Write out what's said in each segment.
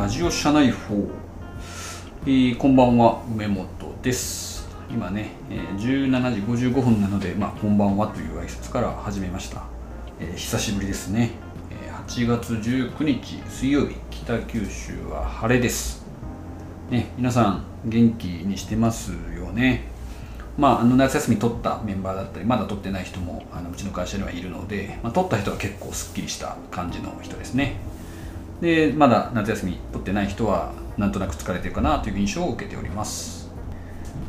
ラジオ社内法、えー、こんばんは梅本です。今ね、えー、17時55分なので、まあ、こんばんはという挨拶から始めました、えー、久しぶりですね、えー、8月19日水曜日北九州は晴れです。ね皆さん元気にしてますよね？まあ、あの夏休み取ったメンバーだったりまだ取ってない人もあのうちの会社にはいるので、まあ、取った人は結構すっきりした感じの人ですね。でまだ夏休み取ってない人はなんとなく疲れてるかなという印象を受けております。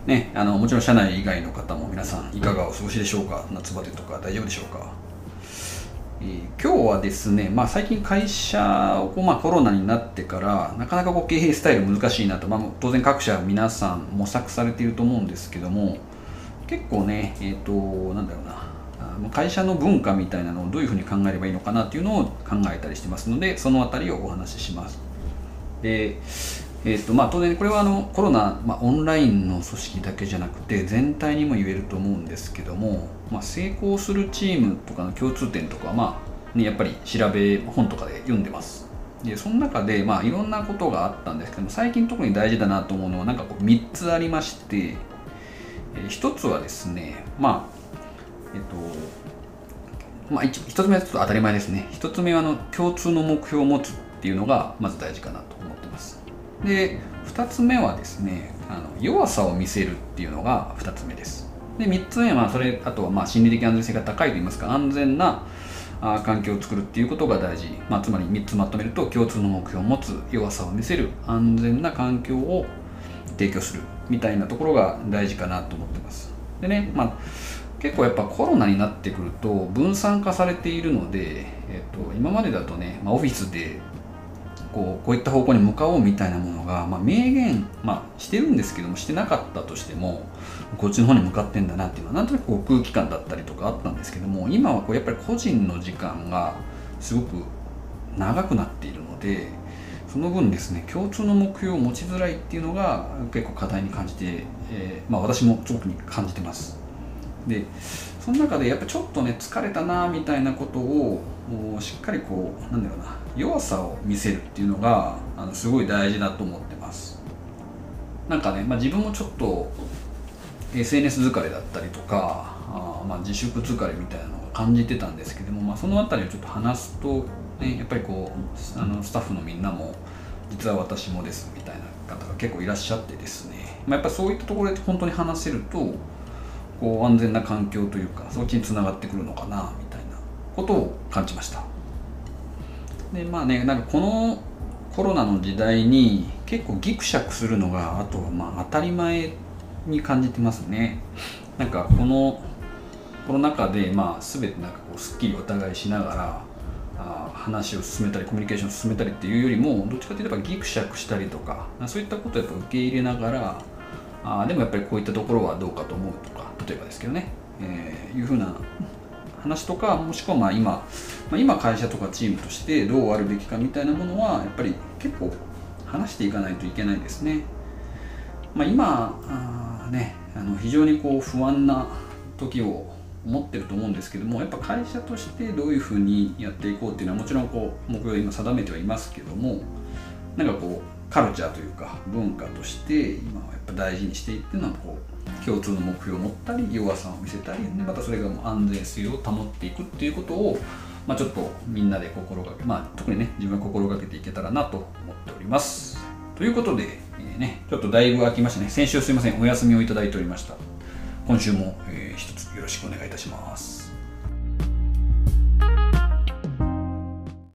ね、あのもちろん社内以外の方も皆さんいかがお過ごしでしょうか？夏バテとか大丈夫でしょうか、えー、今日はですね、まあ、最近会社を、まあ、コロナになってからなかなかこう経営スタイル難しいなと、まあ、当然各社皆さん模索されていると思うんですけども結構ねえっ、ー、となんだろうな。会社の文化みたいなのをどういうふうに考えればいいのかなっていうのを考えたりしてますのでその辺りをお話しします。でえーとまあ、当然これはあのコロナ、まあ、オンラインの組織だけじゃなくて全体にも言えると思うんですけども、まあ、成功するチームとかの共通点とかは、まあね、やっぱり調べ本とかで読んでます。でその中で、まあ、いろんなことがあったんですけども最近特に大事だなと思うのはなんかこう3つありまして、えー、1つはですねまあえっとまあ、1つ目はちょっと当たり前ですね。1つ目はあの共通の目標を持つっていうのがまず大事かなと思ってます。で2つ目はですねあの弱さを見せるっていうのが2つ目です。で3つ目はそれあとはまあ心理的安全性が高いといいますか安全なあ環境を作るっていうことが大事、まあ、つまり3つまとめると共通の目標を持つ弱さを見せる安全な環境を提供するみたいなところが大事かなと思ってます。でね、まあ結構やっぱコロナになってくると分散化されているので、えっと、今までだとね、まあ、オフィスでこうこういった方向に向かおうみたいなものが、まあ、明言、まあ、してるんですけどもしてなかったとしてもこっちの方に向かってんだなっていうのはなんとなくこう空気感だったりとかあったんですけども今はこうやっぱり個人の時間がすごく長くなっているのでその分ですね共通の目標を持ちづらいっていうのが結構課題に感じて、えー、まあ、私も特に感じてます。でその中でやっぱちょっとね疲れたなみたいなことをしっかりこうなんだろうな弱さを見せるっていうのがあのすごい大事だと思ってます。なんかね、まあ、自分もちょっと SNS 疲れだったりとかあまあ自粛疲れみたいなのを感じてたんですけども、まあ、その辺りをちょっと話すと、ね、やっぱりこうあのスタッフのみんなも実は私もですみたいな方が結構いらっしゃってですね、まあ、やっぱそういったところで本当に話せるとこう安全な環境というかそっちにつながってくるのかなみたいなことを感じました。でまあねなんかこのコロナの時代に結構ギクシャクするのがあとはまあ当たり前に感じてますね。なんかこのコロナ禍でまあ全てなんかこうすっきりお互いしながらあ話を進めたりコミュニケーションを進めたりっていうよりもどっちかというとギクシャクしたりとかそういったことをやっぱ受け入れながらあでもやっぱりこういったところはどうかと思うとか例えばですけどね、えー、いうふうな話とかもしくはまあ今、まあ、今会社とかチームとしてどうあるべきかみたいなものはやっぱり結構話していかないといけないですね。まあ、今あねあの非常にこう不安な時を思ってると思うんですけどもやっぱ会社としてどういうふうにやっていこうっていうのはもちろんこう目標を今定めてはいますけどもなんかこうカルチャーというか文化として今はやっ大事にしていってのはこう共通の目標を持ったり弱さを見せたりでまたそれが安全性を保っていくっていうことを、まあ、ちょっとみんなで心がけ、まあ、特にね自分は心がけていけたらなと思っております。ということで、えー、ね、ちょっとだいぶ空きましたね先週すいませんお休みをいただいておりました今週も、えー、一つよろしくお願いいたします。